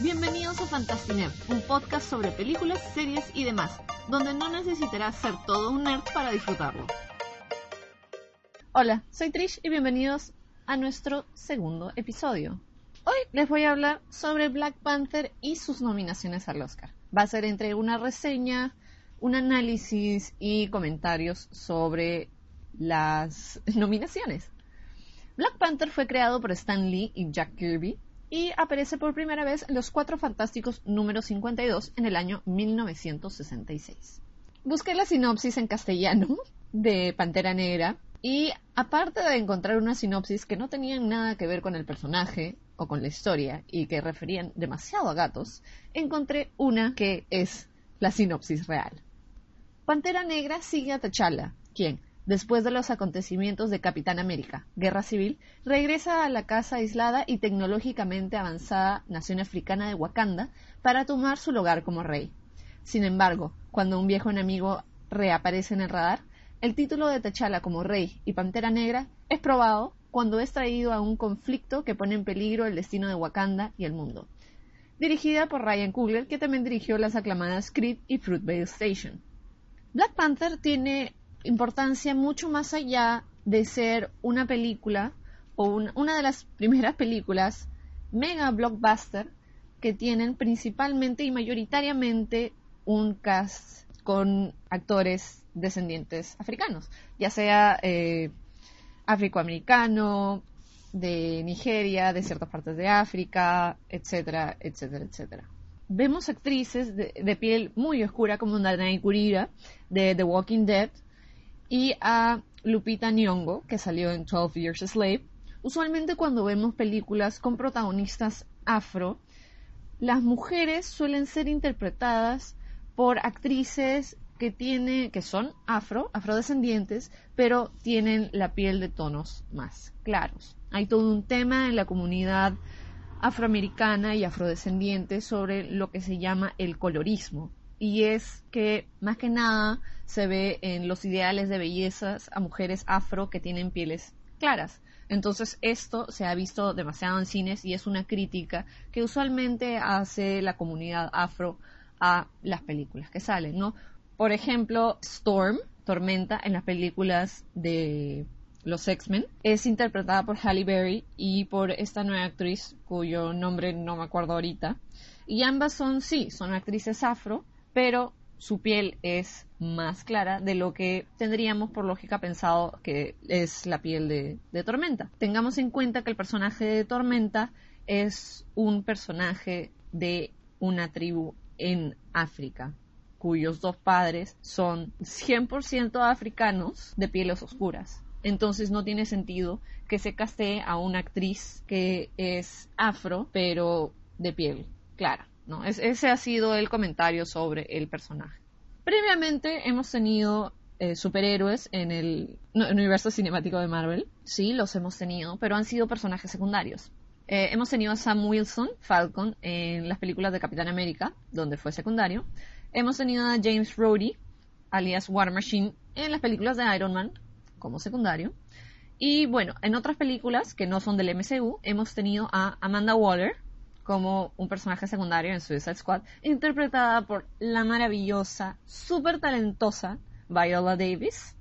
Bienvenidos a Fantastinet, un podcast sobre películas, series y demás, donde no necesitarás ser todo un nerd para disfrutarlo. Hola, soy Trish y bienvenidos a nuestro segundo episodio. Hoy les voy a hablar sobre Black Panther y sus nominaciones al Oscar. Va a ser entre una reseña, un análisis y comentarios sobre las nominaciones. Black Panther fue creado por Stan Lee y Jack Kirby y aparece por primera vez en Los Cuatro Fantásticos número 52 en el año 1966. Busqué la sinopsis en castellano de Pantera Negra y aparte de encontrar una sinopsis que no tenía nada que ver con el personaje o con la historia y que referían demasiado a gatos, encontré una que es la sinopsis real. Pantera Negra sigue a T'Challa, quien, después de los acontecimientos de Capitán América, Guerra Civil, regresa a la casa aislada y tecnológicamente avanzada nación africana de Wakanda para tomar su lugar como rey. Sin embargo, cuando un viejo enemigo reaparece en el radar, el título de T'Challa como rey y Pantera Negra es probado cuando es traído a un conflicto que pone en peligro el destino de Wakanda y el mundo. Dirigida por Ryan Coogler, que también dirigió las aclamadas Creed y Fruitvale Station. Black Panther tiene importancia mucho más allá de ser una película o una de las primeras películas mega blockbuster que tienen principalmente y mayoritariamente un cast con actores descendientes africanos, ya sea eh, afroamericano, de Nigeria, de ciertas partes de África, etcétera, etcétera, etcétera. Vemos actrices de, piel muy oscura como Danai Gurira de The Walking Dead y a Lupita Nyong'o que salió en 12 Years a Slave. Usualmente cuando vemos películas con protagonistas afro, las mujeres suelen ser interpretadas por actrices que tiene, que son afro, afrodescendientes, pero tienen la piel de tonos más claros. Hay todo un tema en la comunidad afroamericana y afrodescendiente sobre lo que se llama el colorismo. Y es que más que nada se ve en los ideales de bellezas a mujeres afro que tienen pieles claras. Entonces esto se ha visto demasiado en cines y es una crítica que usualmente hace la comunidad afro a las películas que salen, ¿no? Por ejemplo, Storm, Tormenta, en las películas de los X-Men. Es interpretada por Halle Berry y por esta nueva actriz cuyo nombre no me acuerdo ahorita. Y ambas son, sí, son actrices afro, pero su piel es más clara de lo que tendríamos por lógica pensado que es la piel de, Tormenta. Tengamos en cuenta que el personaje de Tormenta es un personaje de una tribu en África cuyos dos padres son 100% africanos de pieles oscuras. Entonces no tiene sentido que se castee a una actriz que es afro, pero de piel clara. ¿No? ese ha sido el comentario sobre el personaje. Previamente hemos tenido eh, superhéroes en el, universo cinemático de Marvel. Sí, los hemos tenido, pero han sido personajes secundarios. Eh, hemos tenido a Sam Wilson, Falcon, en las películas de Capitán América, donde fue secundario. Hemos tenido a James Rhodey, alias War Machine, en las películas de Iron Man, como secundario. Y bueno, en otras películas que no son del MCU, hemos tenido a Amanda Waller como un personaje secundario en Suicide Squad, interpretada por la maravillosa, súper talentosa Viola Davis.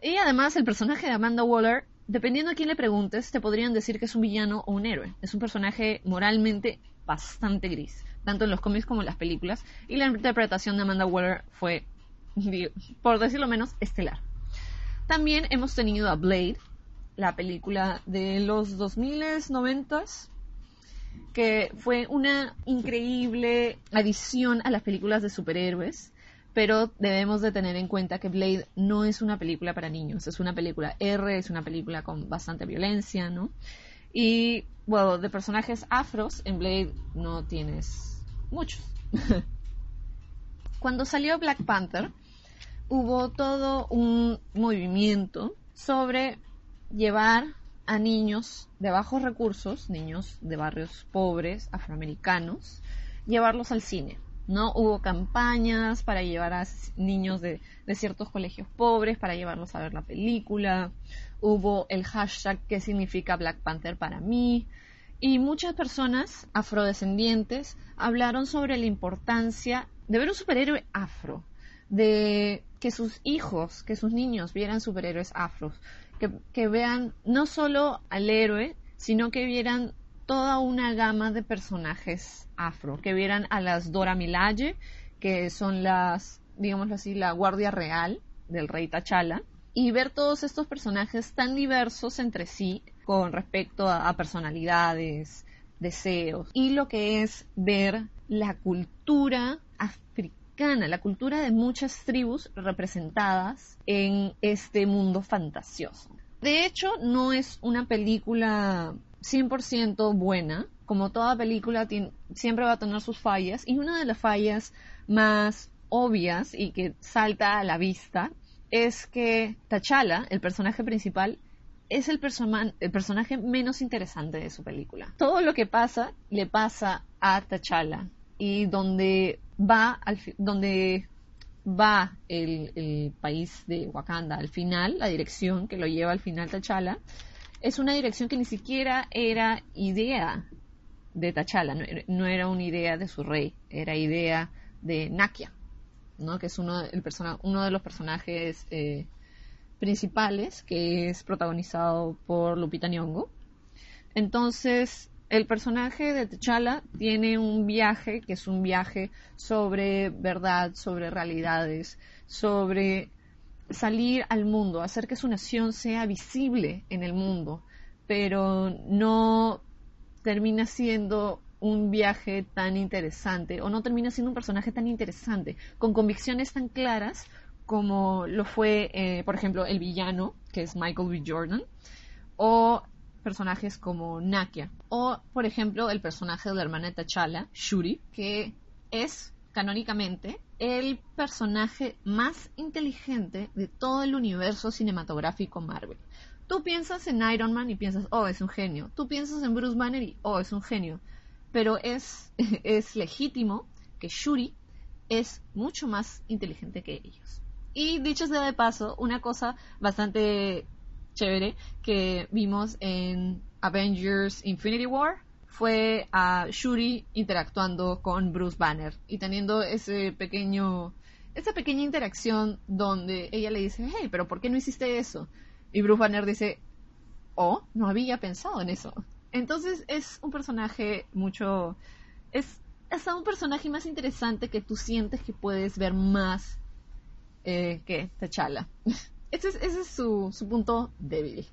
Y además el personaje de Amanda Waller, dependiendo a quién le preguntes, te podrían decir que es un villano o un héroe. Es un personaje moralmente bastante gris, tanto en los cómics como en las películas, y la interpretación de Amanda Waller fue, por decirlo menos, estelar. También hemos tenido a Blade, la película de los 2090s, que fue una increíble adición a las películas de superhéroes, pero debemos de tener en cuenta que Blade no es una película para niños, es una película R, es una película con bastante violencia, ¿no? Y, bueno, de personajes afros en Blade no tienes muchos. Cuando salió Black Panther, hubo todo un movimiento sobre llevar a niños de bajos recursos, niños de barrios pobres, afroamericanos, llevarlos al cine. ¿no? Hubo campañas para llevar a niños de, ciertos colegios pobres, para llevarlos a ver la película. Hubo el hashtag que significa Black Panther para mí. Y muchas personas afrodescendientes hablaron sobre la importancia de ver un superhéroe afro, de que sus hijos, que sus niños vieran superhéroes afros, que, que vean no solo al héroe, sino que vieran toda una gama de personajes afro, que vieran a las Dora Milaje, que son las, digámoslo así, la guardia real del rey T'Challa, y ver todos estos personajes tan diversos entre sí con respecto a, personalidades, deseos, y lo que es ver la cultura la cultura de muchas tribus representadas en este mundo fantasioso. De hecho, no es una película 100% buena. Como toda película, siempre va a tener sus fallas. Y una de las fallas más obvias y que salta a la vista es que T'Challa, el personaje principal, es el, el, personaje menos interesante de su película. Todo lo que pasa le pasa a T'Challa y donde va al donde va el, el, país de Wakanda al final, la dirección que lo lleva al final T'Challa, es una dirección que ni siquiera era idea de T'Challa, no, era una idea de su rey, era idea de Nakia, ¿no? que es uno, el uno de los personajes eh, principales que es protagonizado por Lupita Nyong'o. Entonces, el personaje de T'Challa tiene un viaje que es un viaje sobre verdad, sobre realidades, sobre salir al mundo, hacer que su nación sea visible en el mundo, pero no termina siendo un viaje tan interesante o no termina siendo un personaje tan interesante, con convicciones tan claras como lo fue, eh, por ejemplo, el villano, que es Michael B. Jordan, o personajes como Nakia, o por ejemplo el personaje de la hermana de T'Challa, Shuri, que es canónicamente el personaje más inteligente de todo el universo cinematográfico Marvel. Tú piensas en Iron Man y piensas, oh, es un genio. Tú piensas en Bruce Banner y, oh, es un genio. Pero es, es legítimo que Shuri es mucho más inteligente que ellos. Y dicho sea de paso, una cosa bastante chévere que vimos en Avengers Infinity War fue a Shuri interactuando con Bruce Banner y teniendo ese pequeño, esa pequeña interacción donde ella le dice, hey, pero ¿por qué no hiciste eso? Y Bruce Banner dice, oh, no había pensado en eso. Entonces es un personaje mucho, es hasta un personaje más interesante que tú sientes que puedes ver más eh, que T'Challa. ese es, su, su punto débil.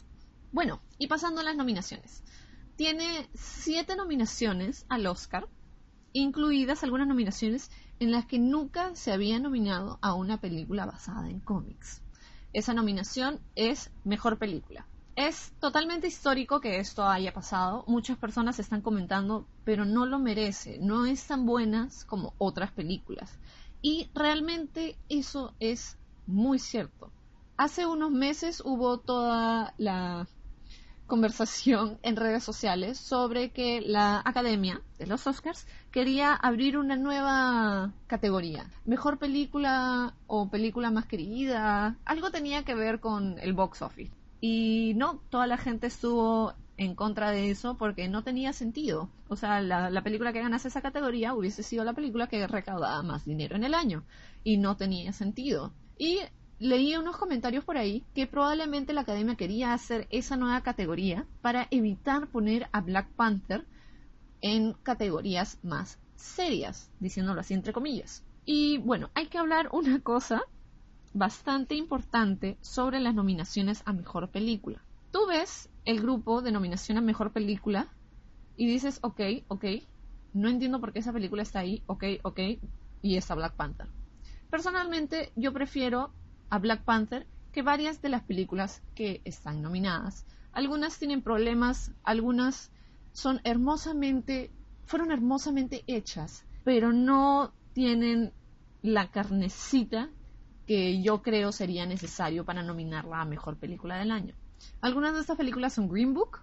Bueno, y pasando a las nominaciones tiene siete nominaciones al Oscar, incluidas algunas nominaciones en las que nunca se había nominado a una película basada en cómics. Esa nominación es Mejor Película. Es totalmente histórico que esto haya pasado. Muchas personas están comentando, pero no lo merece. No es tan buenas como otras películas. Y realmente eso es muy cierto. Hace unos meses hubo toda la conversación en redes sociales sobre que la Academia de los Oscars quería abrir una nueva categoría. Mejor película o película más querida. Algo tenía que ver con el box office. Y no, toda la gente estuvo en contra de eso porque no tenía sentido. O sea, la, la, película que ganase esa categoría hubiese sido la película que recaudaba más dinero en el año. Y no tenía sentido. Y leí unos comentarios por ahí que probablemente la academia quería hacer esa nueva categoría para evitar poner a Black Panther en categorías más serias, diciéndolo así entre comillas. Y bueno, hay que hablar una cosa bastante importante sobre las nominaciones a mejor película. Tú ves el grupo de nominación a mejor película y dices, ok, ok, no entiendo por qué esa película está ahí, ok, ok, y está Black Panther. Personalmente, yo prefiero a Black Panther que varias de las películas que están nominadas. Algunas tienen problemas, algunas son hermosamente, fueron hermosamente hechas, pero no tienen la carnecita que yo creo sería necesario para nominarla a mejor película del año. Algunas de estas películas son Green Book.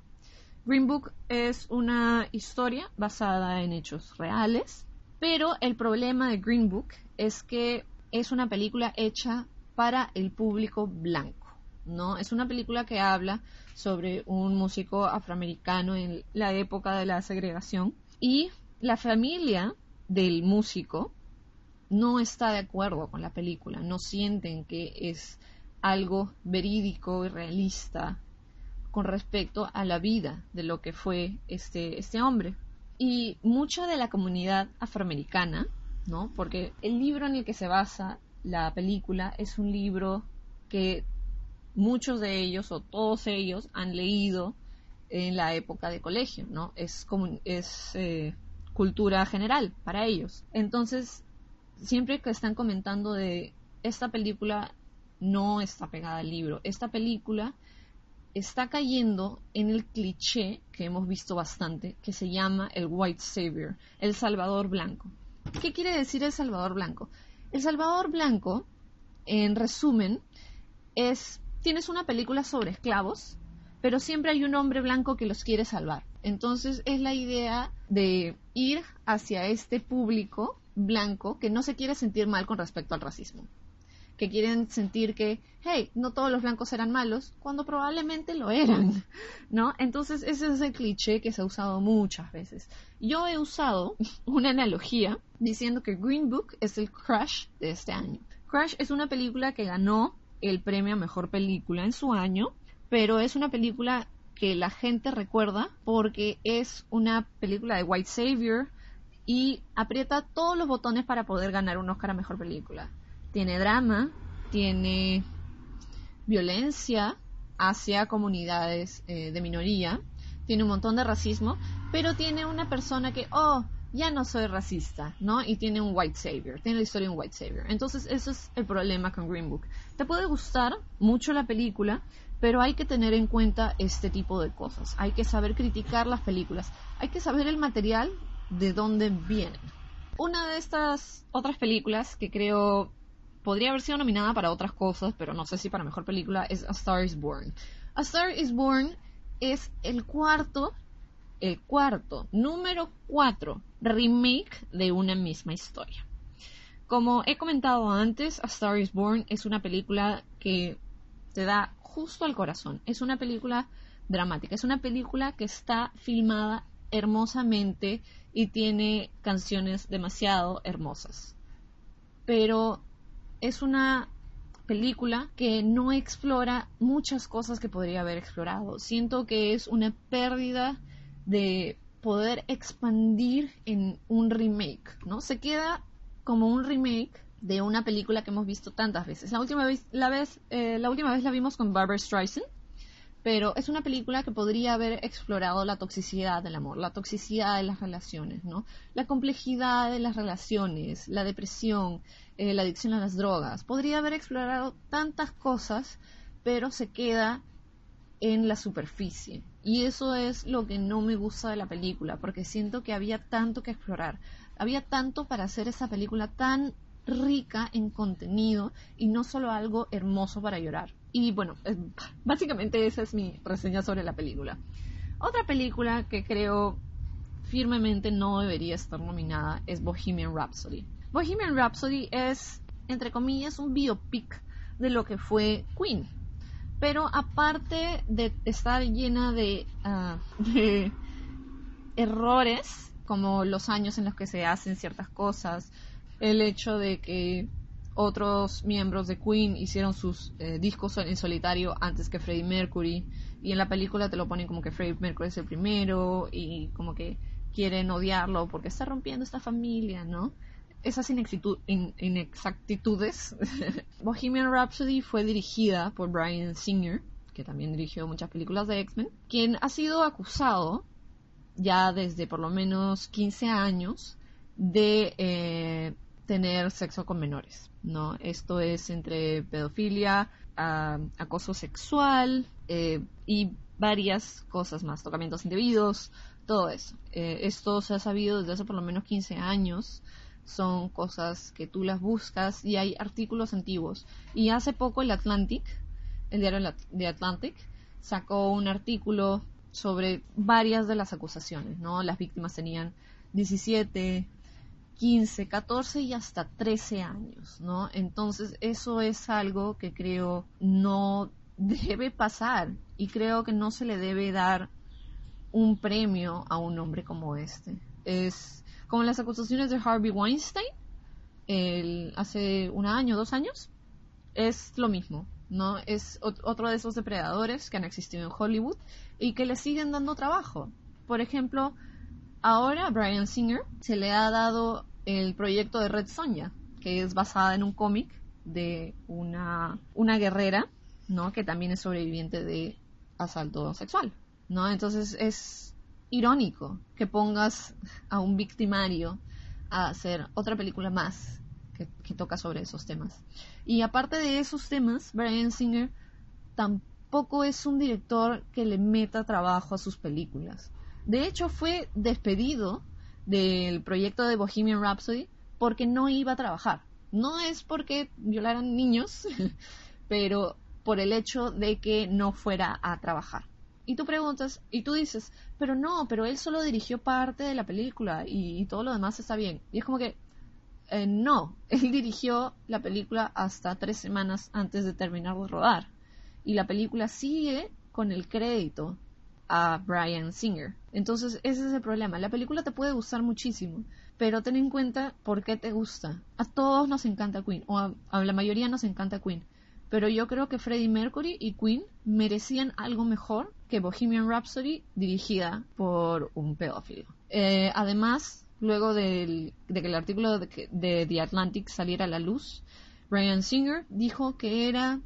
Green Book es una historia basada en hechos reales, pero el problema de Green Book es que es una película hecha para el público blanco. ¿no? Es una película que habla sobre un músico afroamericano en la época de la segregación y la familia del músico no está de acuerdo con la película, no sienten que es algo verídico y realista con respecto a la vida de lo que fue este, este hombre. Y mucha de la comunidad afroamericana, ¿no? Porque el libro en el que se basa la película es un libro que muchos de ellos o todos ellos han leído en la época de colegio, ¿no? Es, como, es eh, cultura general para ellos. Entonces, siempre que están comentando de esta película no está pegada al libro, esta película está cayendo en el cliché que hemos visto bastante, que se llama el White Savior, el Salvador Blanco. ¿Qué quiere decir el Salvador Blanco? El Salvador Blanco, en resumen, es tienes una película sobre esclavos, pero siempre hay un hombre blanco que los quiere salvar. Entonces es la idea de ir hacia este público blanco que no se quiere sentir mal con respecto al racismo. Que quieren sentir que, hey, no todos los blancos eran malos, cuando probablemente lo eran, ¿no? Entonces ese es el cliché que se ha usado muchas veces. Yo he usado una analogía diciendo que Green Book es el crush de este año. Crush es una película que ganó el premio a mejor película en su año, pero es una película que la gente recuerda porque es una película de White Savior y aprieta todos los botones para poder ganar un Oscar a mejor película. Tiene drama, tiene violencia hacia comunidades eh, de minoría, tiene un montón de racismo, pero tiene una persona que, oh, ya no soy racista, ¿no? Y tiene un white savior, tiene la historia de un white savior. Entonces, eso es el problema con Green Book. Te puede gustar mucho la película, pero hay que tener en cuenta este tipo de cosas. Hay que saber criticar las películas. Hay que saber el material de dónde vienen. Una de estas otras películas que creo podría haber sido nominada para otras cosas, pero no sé si para mejor película, es A Star is Born. A Star is Born es el cuarto el cuarto, número cuatro, remake de una misma historia. Como he comentado antes, A Star is Born es una película que te da justo al corazón. Es una película dramática, es una película que está filmada hermosamente y tiene canciones demasiado hermosas. Pero es una película que no explora muchas cosas que podría haber explorado. Siento que es una pérdida de poder expandir en un remake, ¿no? Se queda como un remake de una película que hemos visto tantas veces. La última vez la, vez, eh, la, última vez la vimos con Barbara Streisand, pero es una película que podría haber explorado la toxicidad del amor, la toxicidad de las relaciones, ¿no? La complejidad de las relaciones, la depresión, eh, la adicción a las drogas. Podría haber explorado tantas cosas, pero se queda en la superficie. Y eso es lo que no me gusta de la película, porque siento que había tanto que explorar, había tanto para hacer esa película tan rica en contenido y no solo algo hermoso para llorar. Y bueno, básicamente esa es mi reseña sobre la película. Otra película que creo firmemente no debería estar nominada es Bohemian Rhapsody. Bohemian Rhapsody es, entre comillas, un biopic de lo que fue Queen, pero aparte de estar llena ah, de, errores, como los años en los que se hacen ciertas cosas, el hecho de que otros miembros de Queen hicieron sus eh, discos en solitario antes que Freddie Mercury y en la película te lo ponen como que Freddie Mercury es el primero y como que quieren odiarlo porque está rompiendo esta familia, ¿no? esas inexactitudes. Bohemian Rhapsody fue dirigida por Brian Singer, que también dirigió muchas películas de X-Men, quien ha sido acusado ya desde por lo menos 15 años de eh, tener sexo con menores. ¿no? Esto es entre pedofilia, acoso sexual eh, y varias cosas más, tocamientos indebidos, todo eso. Eh, esto se ha sabido desde hace por lo menos 15 años son cosas que tú las buscas y hay artículos antiguos. Y hace poco el Atlantic, el diario de Atlantic, sacó un artículo sobre varias de las acusaciones, ¿no? Las víctimas tenían 17, 15, 14 y hasta 13 años, ¿no? Entonces eso es algo que creo no debe pasar y creo que no se le debe dar un premio a un hombre como este. Es como las acusaciones de Harvey Weinstein el, hace un año, dos años, es lo mismo, ¿no? Es otro de esos depredadores que han existido en Hollywood y que le siguen dando trabajo. Por ejemplo, ahora Brian Singer se le ha dado el proyecto de Red Sonja, que es basada en un cómic de una, una guerrera, ¿no? Que también es sobreviviente de asalto sexual, ¿no? Entonces es irónico que pongas a un victimario a hacer otra película más que, que, toca sobre esos temas. Y aparte de esos temas, Brian Singer tampoco es un director que le meta trabajo a sus películas. De hecho, fue despedido del proyecto de Bohemian Rhapsody porque no iba a trabajar. No es porque violaran niños, pero por el hecho de que no fuera a trabajar. Y tú preguntas, y tú dices, pero no, pero él solo dirigió parte de la película y, todo lo demás está bien. Y es como que, eh, no, él dirigió la película hasta tres semanas antes de terminar de rodar. Y la película sigue con el crédito a Brian Singer. Entonces, ese es el problema. La película te puede gustar muchísimo, pero ten en cuenta por qué te gusta. A todos nos encanta Queen, o a, la mayoría nos encanta Queen. Pero yo creo que Freddie Mercury y Queen merecían algo mejor que Bohemian Rhapsody dirigida por un pedófilo. Eh, además, luego de que el artículo de, de The Atlantic saliera a la luz, Brian Singer dijo que era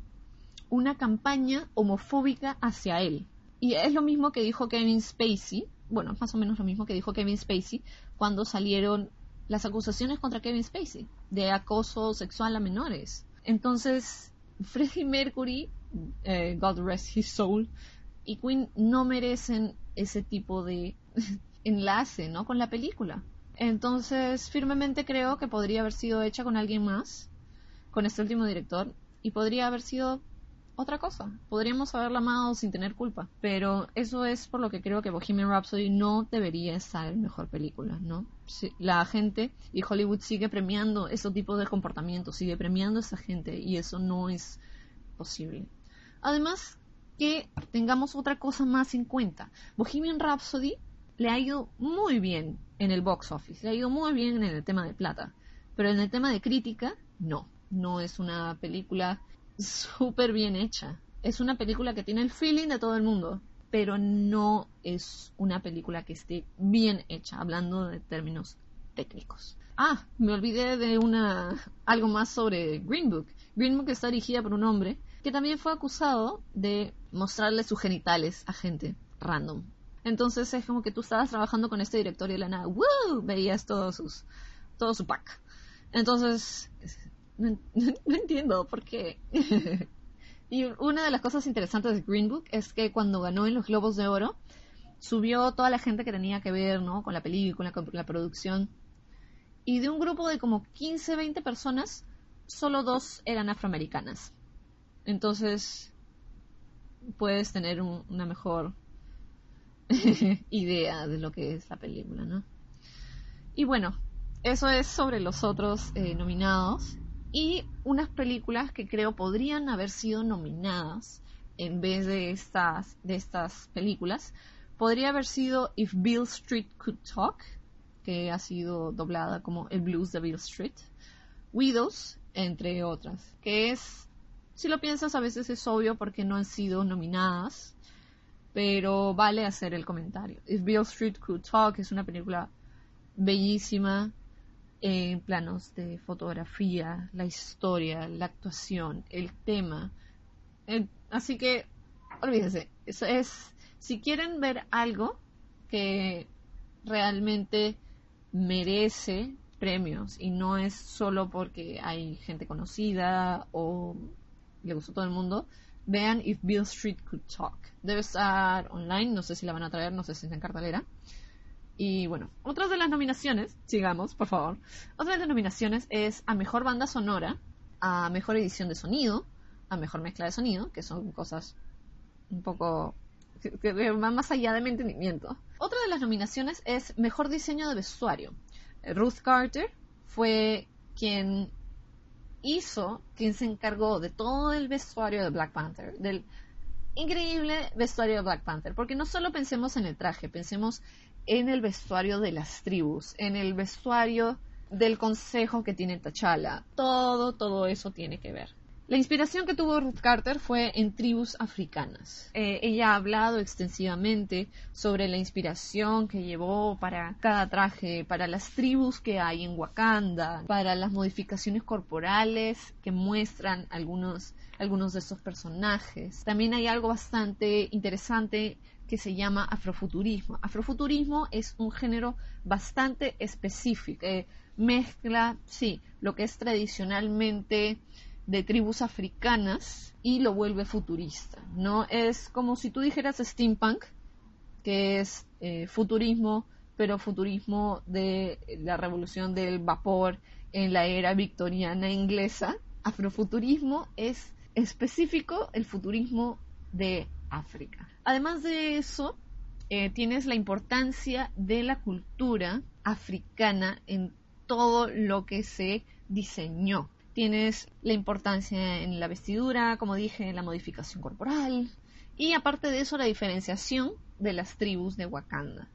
una campaña homofóbica hacia él. Y es lo mismo que dijo Kevin Spacey, bueno, más o menos lo mismo que dijo Kevin Spacey cuando salieron las acusaciones contra Kevin Spacey de acoso sexual a menores. Entonces, Freddie Mercury, eh, God rest his soul, y Queen no merecen ese tipo de enlace, ¿no? Con la película. Entonces, firmemente creo que podría haber sido hecha con alguien más, con este último director, y podría haber sido otra cosa. Podríamos haberla amado sin tener culpa. Pero eso es por lo que creo que Bohemian Rhapsody no debería estar en mejor película, ¿no? La gente y Hollywood sigue premiando ese tipo de comportamientos, sigue premiando a esa gente y eso no es posible. Además, que tengamos otra cosa más en cuenta. Bohemian Rhapsody le ha ido muy bien en el box office, le ha ido muy bien en el tema de plata, pero en el tema de crítica, no. No es una película súper bien hecha. Es una película que tiene el feeling de todo el mundo, pero no es una película que esté bien hecha, hablando de términos técnicos. Ah, me olvidé de una algo más sobre Green Book. Green Book está dirigida por un hombre que también fue acusado de mostrarle sus genitales a gente random. Entonces es como que tú estabas trabajando con este director y de la veías todo, sus, todo su pack. Entonces, no, entiendo por qué. y una de las cosas interesantes de Green Book es que cuando ganó en los Globos de Oro, subió toda la gente que tenía que ver ¿no? con la película, con la producción. Y de un grupo de como 15, 20 personas, solo dos eran afroamericanas. Entonces, puedes tener una mejor idea de lo que es la película, ¿no? Y bueno, eso es sobre los otros eh, nominados y unas películas que creo podrían haber sido nominadas en vez de estas, de estas películas. Podría haber sido If Bill Street Could Talk, que ha sido doblada como El Blues de Bill Street, Widows, entre otras, que es, si lo piensas, a veces es obvio porque no han sido nominadas, pero vale hacer el comentario. If Bill Street Could Talk es una película bellísima, en planos de fotografía, la historia, la actuación, el tema. así que, olvídense, eso es, si quieren ver algo que realmente merece premios y no es solo porque hay gente conocida o le gustó todo el mundo, vean If Bill Street Could Talk. Debe estar online, no sé si la van a traer, no sé si está en cartelera. Y bueno, otra de las nominaciones, sigamos, por favor. Otra de las nominaciones es a mejor banda sonora, a mejor edición de sonido, a mejor mezcla de sonido, que son cosas un poco que, van más allá de mi entendimiento. Otra de las nominaciones es mejor diseño de vestuario. Ruth Carter fue quien hizo, quien se encargó de todo el vestuario de Black Panther, del, increíble vestuario de Black Panther, porque no solo pensemos en el traje, pensemos en el vestuario de las tribus, en el vestuario del consejo que tiene T'Challa. Todo, todo eso tiene que ver. La inspiración que tuvo Ruth Carter fue en tribus africanas. Eh, ella ha hablado extensivamente sobre la inspiración que llevó para cada traje, para las tribus que hay en Wakanda, para las modificaciones corporales que muestran algunos, algunos de estos personajes. También hay algo bastante interesante que se llama afrofuturismo. Afrofuturismo es un género bastante específico. mezcla, sí, lo que es tradicionalmente de tribus africanas y lo vuelve futurista. No es como si tú dijeras steampunk, que es eh, futurismo, pero futurismo de la revolución del vapor en la era victoriana inglesa. Afrofuturismo es específico el futurismo de Además de eso, eh, tienes la importancia de la cultura africana en todo lo que se diseñó. Tienes la importancia en la vestidura, como dije, en la modificación corporal. Y aparte de eso, la diferenciación de las tribus de Wakanda.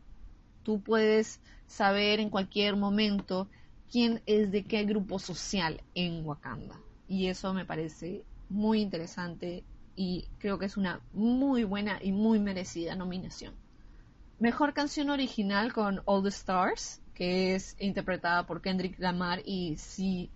Tú puedes saber en cualquier momento quién es de qué grupo social en Wakanda. Y eso me parece muy interesante y creo que es una muy buena y muy merecida nominación. Mejor canción original con All the Stars, que es interpretada por Kendrick Lamar y C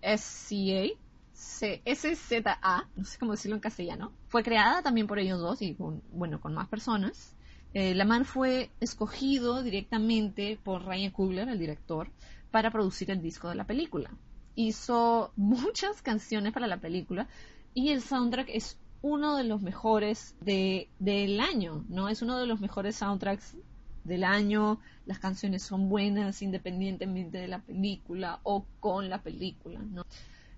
SCA, SZA, no sé cómo decirlo en castellano, fue creada también por ellos dos y con, bueno, con más personas. Eh, la man fue escogido directamente por Ryan Coogler, el director, para producir el disco de la película. Hizo muchas canciones para la película y el soundtrack es uno de los mejores de, del año, ¿no? Es uno de los mejores soundtracks del año, las canciones son buenas independientemente de la película o con la película, ¿no?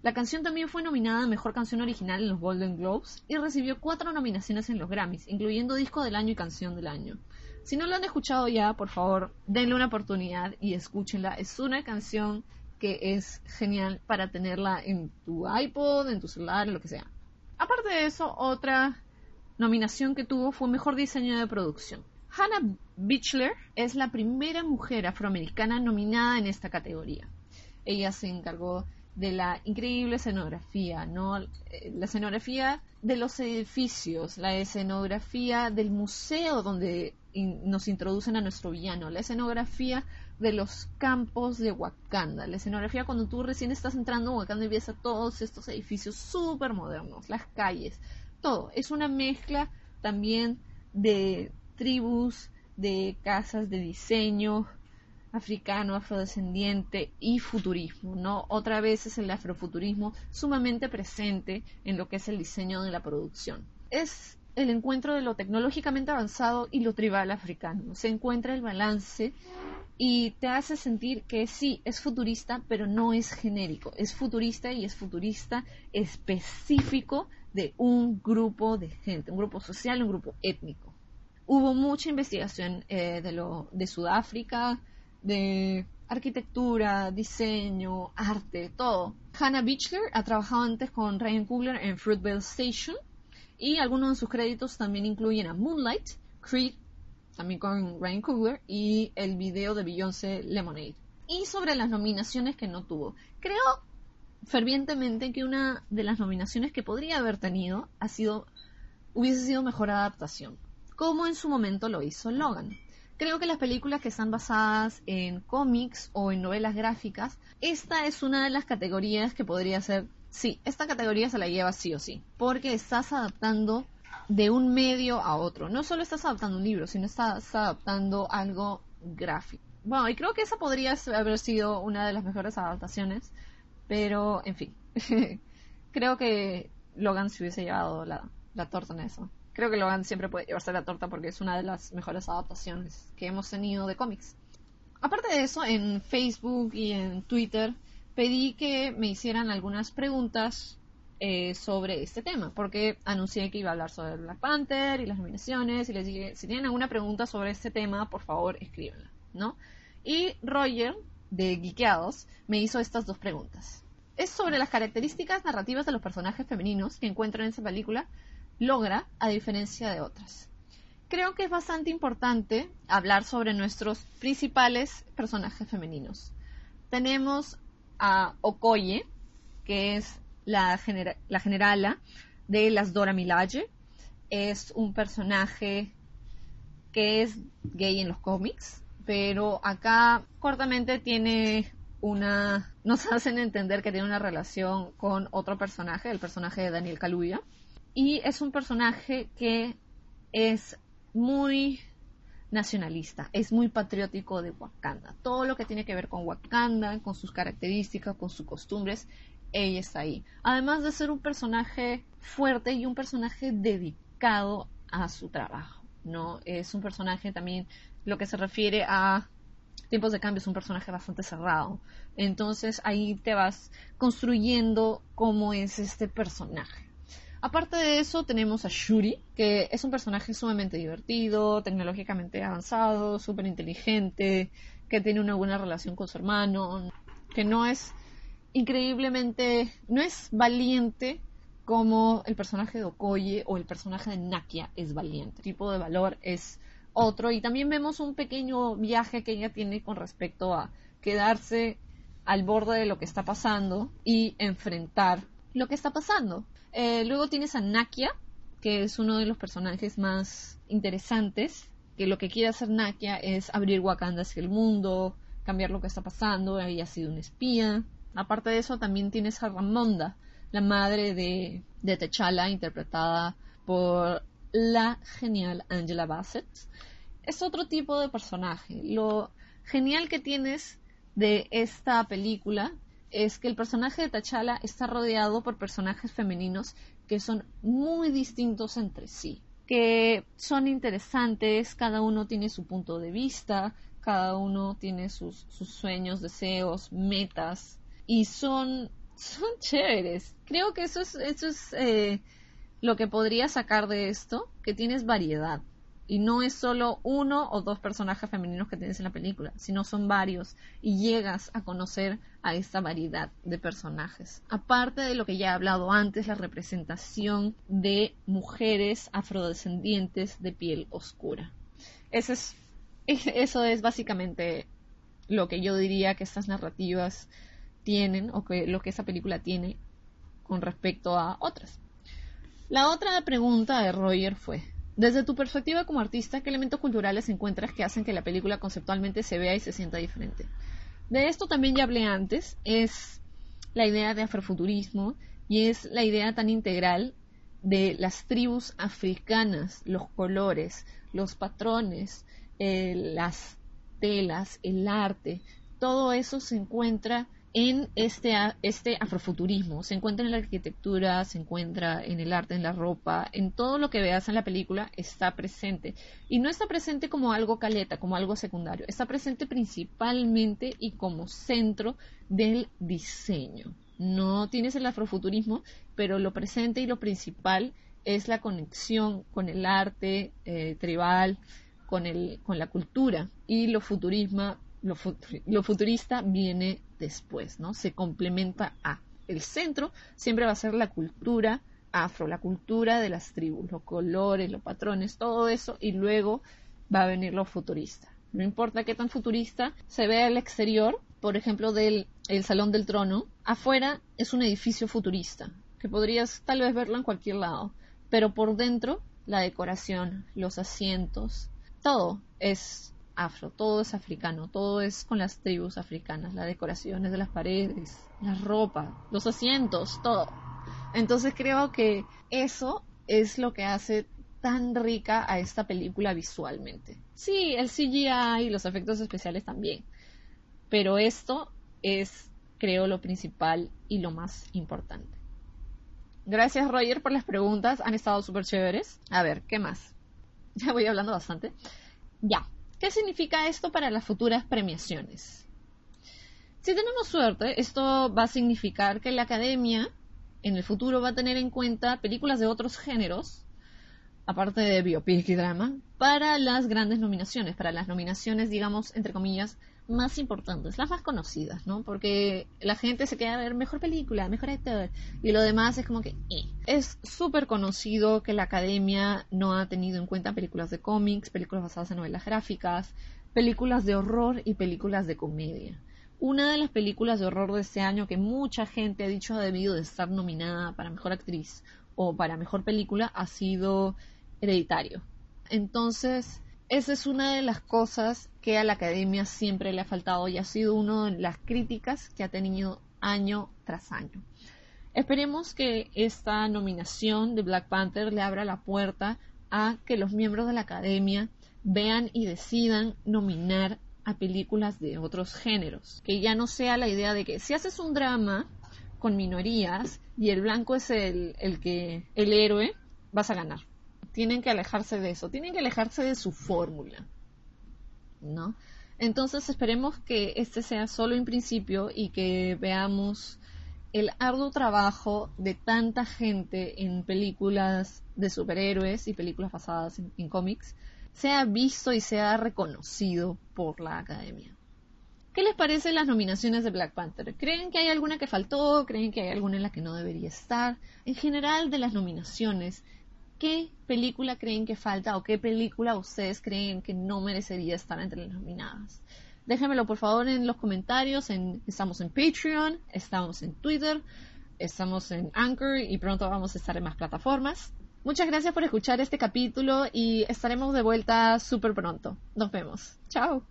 La canción también fue nominada a Mejor Canción Original en los Golden Globes y recibió cuatro nominaciones en los Grammys, incluyendo Disco del Año y Canción del Año. Si no lo han escuchado ya, por favor, denle una oportunidad y escúchenla. Es una canción que es genial para tenerla en tu iPod, en tu celular, lo que sea. Aparte de eso, otra nominación que tuvo fue Mejor Diseño de Producción. Hannah Bichler es la primera mujer afroamericana nominada en esta categoría. Ella se encargó de la increíble escenografía, ¿no? Eh, la escenografía de los edificios, la escenografía del museo donde nos introducen a nuestro villano, la escenografía de los campos de Wakanda, la escenografía cuando tú recién estás entrando a Wakanda y ves a todos estos edificios súper modernos, las calles, todo. Es una mezcla también de tribus, de casas de diseño africano, afrodescendiente y futurismo, ¿no? Otra vez es el afrofuturismo sumamente presente en lo que es el diseño de la producción. Es el encuentro de lo tecnológicamente avanzado y lo tribal africano. Se encuentra el balance y te hace sentir que sí, es futurista, pero no es genérico. Es futurista y es futurista específico de un grupo de gente, un grupo social, un grupo étnico hubo mucha investigación eh, de, lo, de Sudáfrica, de arquitectura, diseño, arte, todo. Hannah Beechler ha trabajado antes con Ryan Coogler en Fruitvale Station y algunos de sus créditos también incluyen a Moonlight, Creed, también con Ryan Coogler y el video de Beyoncé Lemonade. Y sobre las nominaciones que no tuvo. Creo fervientemente que una de las nominaciones que podría haber tenido ha sido hubiese sido mejor adaptación como en su momento lo hizo Logan. Creo que las películas que están basadas en cómics o en novelas gráficas, esta es una de las categorías que podría ser, sí, esta categoría se la lleva sí o sí, porque estás adaptando de un medio a otro. No solo estás adaptando un libro, sino estás adaptando algo gráfico. Bueno, y creo que esa podría haber sido una de las mejores adaptaciones, pero en fin, creo que Logan se hubiese llevado la, la torta en eso creo que Logan siempre puede llevarse la torta porque es una de las mejores adaptaciones que hemos tenido de cómics. Aparte de eso, en Facebook y en Twitter pedí que me hicieran algunas preguntas eh, sobre este tema, porque anuncié que iba a hablar sobre Black Panther y las nominaciones, y les dije, si tienen alguna pregunta sobre este tema, por favor, escríbenla, ¿no? Y Roger, de Geekeados, me hizo estas dos preguntas. Es sobre las características narrativas de los personajes femeninos que encuentro en esa película, logra a diferencia de otras. Creo que es bastante importante hablar sobre nuestros principales personajes femeninos. Tenemos a Okoye, que es la, la generala de las Dora Milaje. Es un personaje que es gay en los cómics, pero acá cortamente tiene una, nos hacen entender que tiene una relación con otro personaje, el personaje de Daniel Kaluuya, y es un personaje que es muy nacionalista, es muy patriótico de Wakanda. Todo lo que tiene que ver con Wakanda, con sus características, con sus costumbres, ella está ahí. Además de ser un personaje fuerte y un personaje dedicado a su trabajo, ¿no? Es un personaje también, lo que se refiere a tiempos de cambio, es un personaje bastante cerrado. Entonces ahí te vas construyendo cómo es este personaje. Aparte de eso, tenemos a Shuri, que es un personaje sumamente divertido, tecnológicamente avanzado, súper inteligente, que tiene una buena relación con su hermano, que no es increíblemente, no es valiente como el personaje de Okoye o el personaje de Nakia es valiente. El tipo de valor es otro. Y también vemos un pequeño viaje que ella tiene con respecto a quedarse al borde de lo que está pasando y enfrentar lo que está pasando. Eh, luego tienes a Nakia, que es uno de los personajes más interesantes, que lo que quiere hacer Nakia es abrir Wakanda hacia el mundo, cambiar lo que está pasando, había sido un espía. Aparte de eso, también tienes a Ramonda, la madre de, de T'Challa, interpretada por la genial Angela Bassett. Es otro tipo de personaje. Lo genial que tienes de esta película es que el personaje de T'Challa está rodeado por personajes femeninos que son muy distintos entre sí, que son interesantes, cada uno tiene su punto de vista, cada uno tiene sus, sueños, deseos, metas, y son, son chéveres. Creo que eso es, eso es eh, lo que podría sacar de esto, que tienes variedad. Y no es solo uno o dos personajes femeninos que tienes en la película, sino son varios y llegas a conocer a esta variedad de personajes. Aparte de lo que ya he hablado antes, la representación de mujeres afrodescendientes de piel oscura. Eso es, eso es básicamente lo que yo diría que estas narrativas tienen o que lo que esa película tiene con respecto a otras. La otra pregunta de Roger fue, desde tu perspectiva como artista, ¿qué elementos culturales encuentras que hacen que la película conceptualmente se vea y se sienta diferente? De esto también ya hablé antes, es la idea de afrofuturismo y es la idea tan integral de las tribus africanas, los colores, los patrones, eh, las telas, el arte, todo eso se encuentra en este, este afrofuturismo. Se encuentra en la arquitectura, se encuentra en el arte, en la ropa, en todo lo que veas en la película está presente. Y no está presente como algo caleta, como algo secundario. Está presente principalmente y como centro del diseño. No tienes el afrofuturismo, pero lo presente y lo principal es la conexión con el arte eh, tribal, con, el, con la cultura. Y lo futurismo lo, futurista viene después, ¿no? Se complementa a. El centro siempre va a ser la cultura afro, la cultura de las tribus, los colores, los patrones, todo eso, y luego va a venir lo futurista. No importa qué tan futurista se vea el exterior, por ejemplo, del el Salón del Trono, afuera es un edificio futurista, que podrías tal vez verlo en cualquier lado, pero por dentro la decoración, los asientos, todo es afro, todo es africano, todo es con las tribus africanas, las decoraciones de las paredes, la ropa, los asientos, todo. Entonces creo que eso es lo que hace tan rica a esta película visualmente. Sí, el CGI y los efectos especiales también, pero esto es, creo, lo principal y lo más importante. Gracias Roger por las preguntas, han estado súper chéveres. A ver, ¿qué más? Ya voy hablando bastante. Ya, ¿Qué significa esto para las futuras premiaciones? Si tenemos suerte, esto va a significar que la academia en el futuro va a tener en cuenta películas de otros géneros, aparte de biopic y drama, para las grandes nominaciones, para las nominaciones, digamos, entre comillas, más importantes, las más conocidas, ¿no? Porque la gente se queda a ver mejor película, mejor actor, y lo demás es como que... Eh. Es súper conocido que la academia no ha tenido en cuenta películas de cómics, películas basadas en novelas gráficas, películas de horror y películas de comedia. Una de las películas de horror de este año que mucha gente ha dicho ha debido de estar nominada para mejor actriz o para mejor película ha sido Hereditario. Entonces, esa es una de las cosas que a la academia siempre le ha faltado y ha sido una de las críticas que ha tenido año tras año. Esperemos que esta nominación de Black Panther le abra la puerta a que los miembros de la academia vean y decidan nominar a películas de otros géneros. Que ya no sea la idea de que si haces un drama con minorías y el blanco es el, el que el héroe, vas a ganar tienen que alejarse de eso, tienen que alejarse de su fórmula, ¿no? Entonces esperemos que este sea solo un principio y que veamos el arduo trabajo de tanta gente en películas de superhéroes y películas basadas en, cómics sea visto y sea reconocido por la academia. ¿Qué les parecen las nominaciones de Black Panther? ¿Creen que hay alguna que faltó? ¿Creen que hay alguna en la que no debería estar? En general de las nominaciones, ¿Qué película creen que falta o qué película ustedes creen que no merecería estar entre las nominadas? Déjenmelo por favor en los comentarios. estamos en Patreon, estamos en Twitter, estamos en Anchor y pronto vamos a estar en más plataformas. Muchas gracias por escuchar este capítulo y estaremos de vuelta súper pronto. Nos vemos. Chao.